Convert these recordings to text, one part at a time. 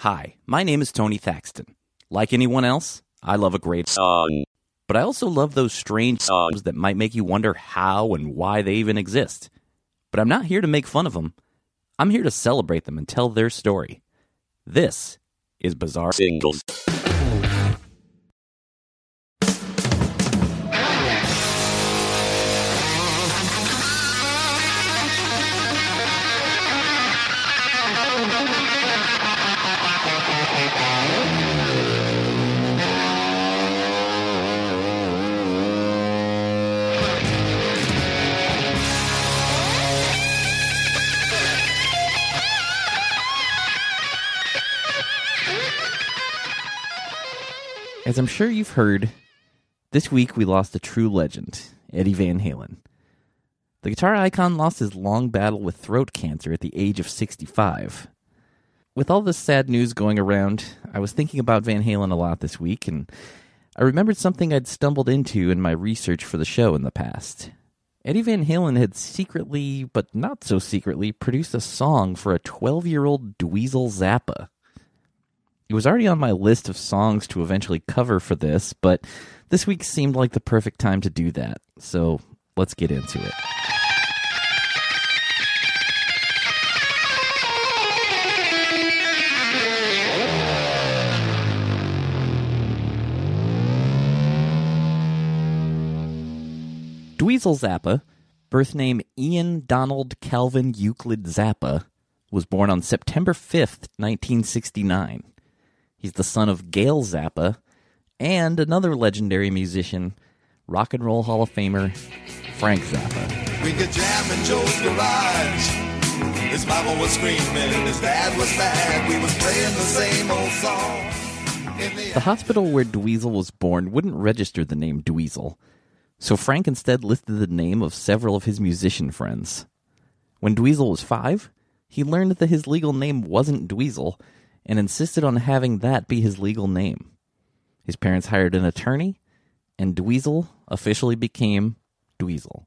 Hi, my name is Tony Thaxton. Like anyone else, I love a great song. But I also love those strange songs that might make you wonder how and why they even exist. But I'm not here to make fun of them. I'm here to celebrate them and tell their story. This is Bizarre Singles. As I'm sure you've heard, this week we lost a true legend, Eddie Van Halen. The guitar icon lost his long battle with throat cancer at the age of 65. With all this sad news going around, I was thinking about Van Halen a lot this week, and I remembered something I'd stumbled into in my research for the show in the past. Eddie Van Halen had secretly, but not so secretly, produced a song for a 12 year old Dweezil Zappa. It was already on my list of songs to eventually cover for this, but this week seemed like the perfect time to do that. So let's get into it. Dweezil Zappa, birth name Ian Donald Calvin Euclid Zappa, was born on September 5th, 1969. He's the son of Gail Zappa and another legendary musician, Rock and Roll Hall of Famer Frank Zappa. We could jam in Joe's garage. His mama was screaming, his dad was mad. We was playing the same old song. The The hospital where Dweezil was born wouldn't register the name Dweezil, so Frank instead listed the name of several of his musician friends. When Dweezil was five, he learned that his legal name wasn't Dweezil and insisted on having that be his legal name. His parents hired an attorney, and Dweezil officially became Dweezil.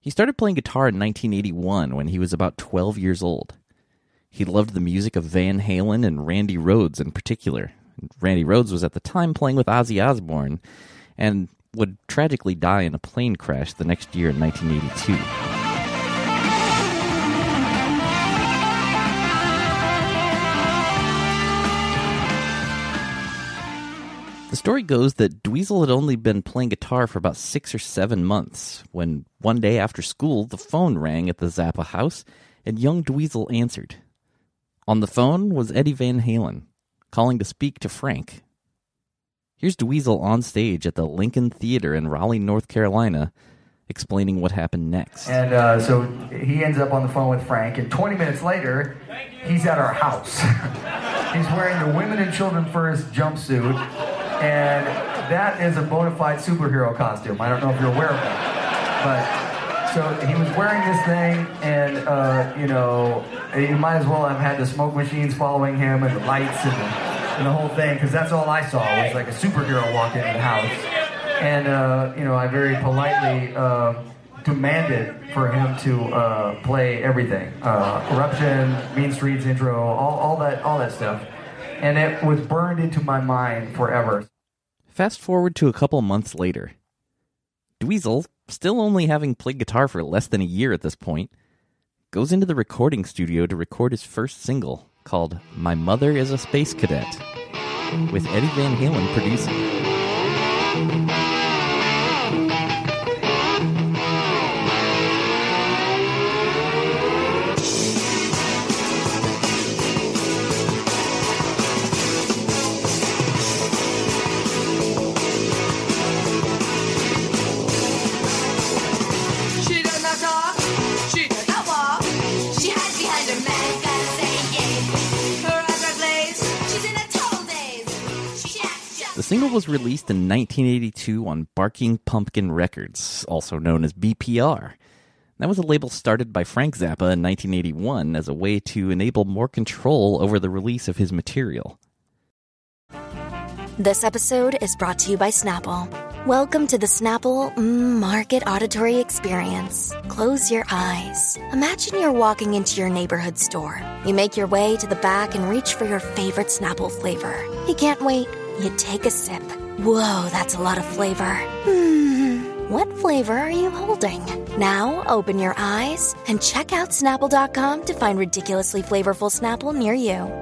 He started playing guitar in 1981 when he was about 12 years old. He loved the music of Van Halen and Randy Rhoads in particular. Randy Rhoads was at the time playing with Ozzy Osbourne and would tragically die in a plane crash the next year in 1982. The story goes that Dweezil had only been playing guitar for about six or seven months when one day after school the phone rang at the Zappa house and young Dweezil answered. On the phone was Eddie Van Halen, calling to speak to Frank. Here's Dweezil on stage at the Lincoln Theater in Raleigh, North Carolina, explaining what happened next. And uh, so he ends up on the phone with Frank, and 20 minutes later, he's at our house. he's wearing the women and children first jumpsuit, and that is a bona fide superhero costume. I don't know if you're aware of that. But so he was wearing this thing, and uh, you know, you might as well have had the smoke machines following him and the lights and the, and the whole thing, because that's all I saw was like a superhero walk into the house. And, uh, you know, I very politely uh, demanded for him to uh, play everything. Uh, Eruption, Mean Streets intro, all, all, that, all that stuff. And it was burned into my mind forever. Fast forward to a couple months later. Dweezil, still only having played guitar for less than a year at this point, goes into the recording studio to record his first single called My Mother is a Space Cadet, with Eddie Van Halen producing. Single was released in 1982 on Barking Pumpkin Records, also known as BPR. That was a label started by Frank Zappa in 1981 as a way to enable more control over the release of his material. This episode is brought to you by Snapple. Welcome to the Snapple Market Auditory Experience. Close your eyes. Imagine you're walking into your neighborhood store. You make your way to the back and reach for your favorite Snapple flavor. You can't wait. You take a sip. Whoa, that's a lot of flavor. Hmm. What flavor are you holding? Now open your eyes and check out Snapple.com to find ridiculously flavorful Snapple near you.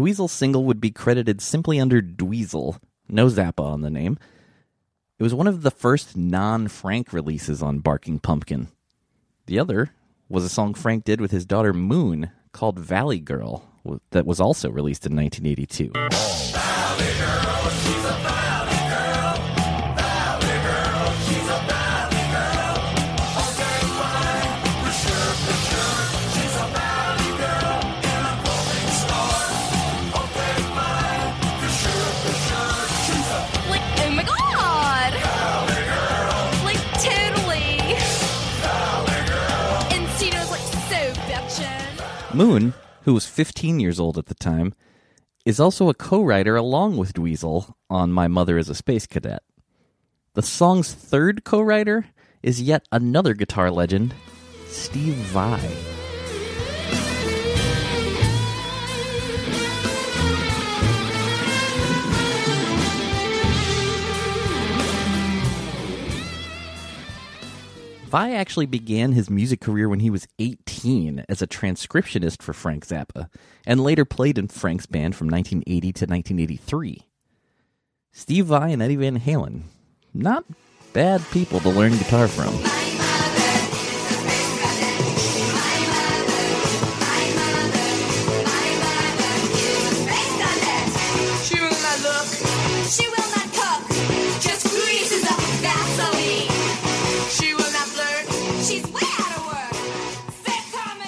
Dweezil's single would be credited simply under Dweezil, no Zappa on the name. It was one of the first non Frank releases on Barking Pumpkin. The other was a song Frank did with his daughter Moon called Valley Girl, that was also released in 1982. Moon, who was 15 years old at the time, is also a co writer along with Dweezil on My Mother is a Space Cadet. The song's third co writer is yet another guitar legend, Steve Vai. Vai actually began his music career when he was 18 as a transcriptionist for Frank Zappa, and later played in Frank's band from 1980 to 1983. Steve Vai and Eddie Van Halen, not bad people to learn guitar from.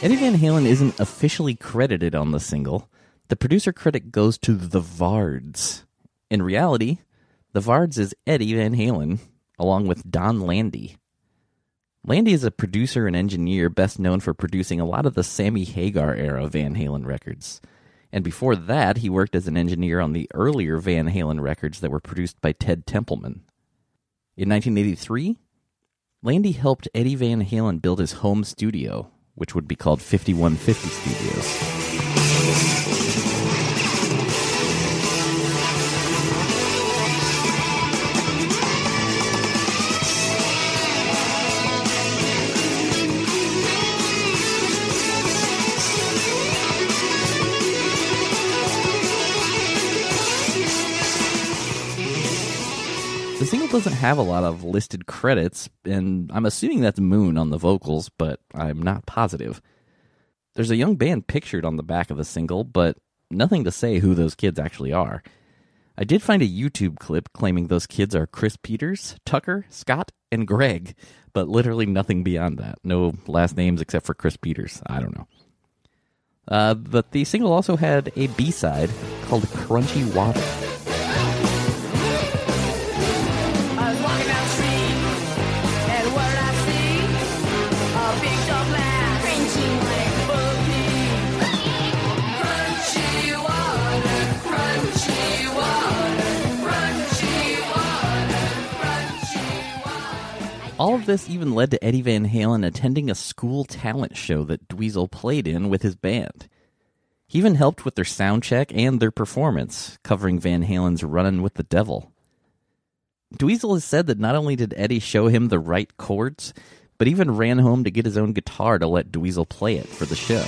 Eddie Van Halen isn't officially credited on the single. The producer credit goes to the Vards. In reality, the Vards is Eddie Van Halen, along with Donn Landee. Landee is a producer and engineer best known for producing a lot of the Sammy Hagar era Van Halen records. And before that, he worked as an engineer on the earlier Van Halen records that were produced by Ted Templeman. In 1983, Landee helped Eddie Van Halen build his home studio, which would be called 5150 Studios. Doesn't have a lot of listed credits, and I'm assuming that's Moon on the vocals, but I'm not positive. There's a young band pictured on the back of the single, but nothing to say who those kids actually are. I did find a YouTube clip claiming those kids are Chris Peters, Tucker, Scott, and Greg, but literally nothing beyond that. No last names except for Chris Peters. I don't know. Uh, but the single also had a B side called Crunchy Water. Of this even led to Eddie Van Halen attending a school talent show that Dweezil played in with his band. He even helped with their sound check and their performance, covering Van Halen's Runnin' with the Devil. Dweezil has said that not only did Eddie show him the right chords, but even ran home to get his own guitar to let Dweezil play it for the show.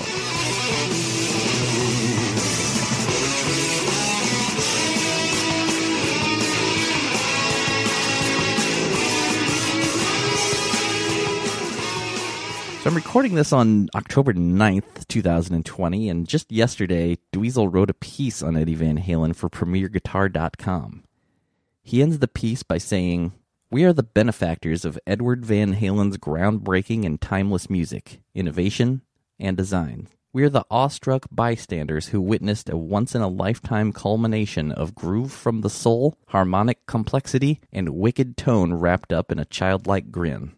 So I'm recording this on October 9th, 2020, and just yesterday, Dweezil wrote a piece on Eddie Van Halen for PremierGuitar.com. He ends the piece by saying, We are the benefactors of Edward Van Halen's groundbreaking and timeless music, innovation, and design. We are the awestruck bystanders who witnessed a once in a lifetime culmination of groove from the soul, harmonic complexity, and wicked tone wrapped up in a childlike grin.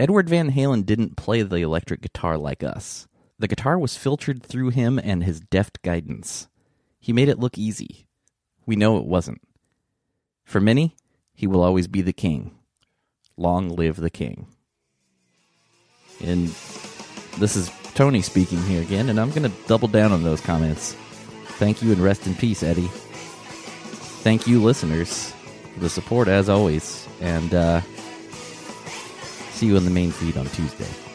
Edward Van Halen didn't play the electric guitar like us. The guitar was filtered through him and his deft guidance. He made it look easy. We know it wasn't. For many, he will always be the king. Long live the king. And this is Tony speaking here again, and I'm going to double down on those comments. Thank you and rest in peace, Eddie. Thank you, listeners, for the support as always. And, uh, See you in the main feed on Tuesday.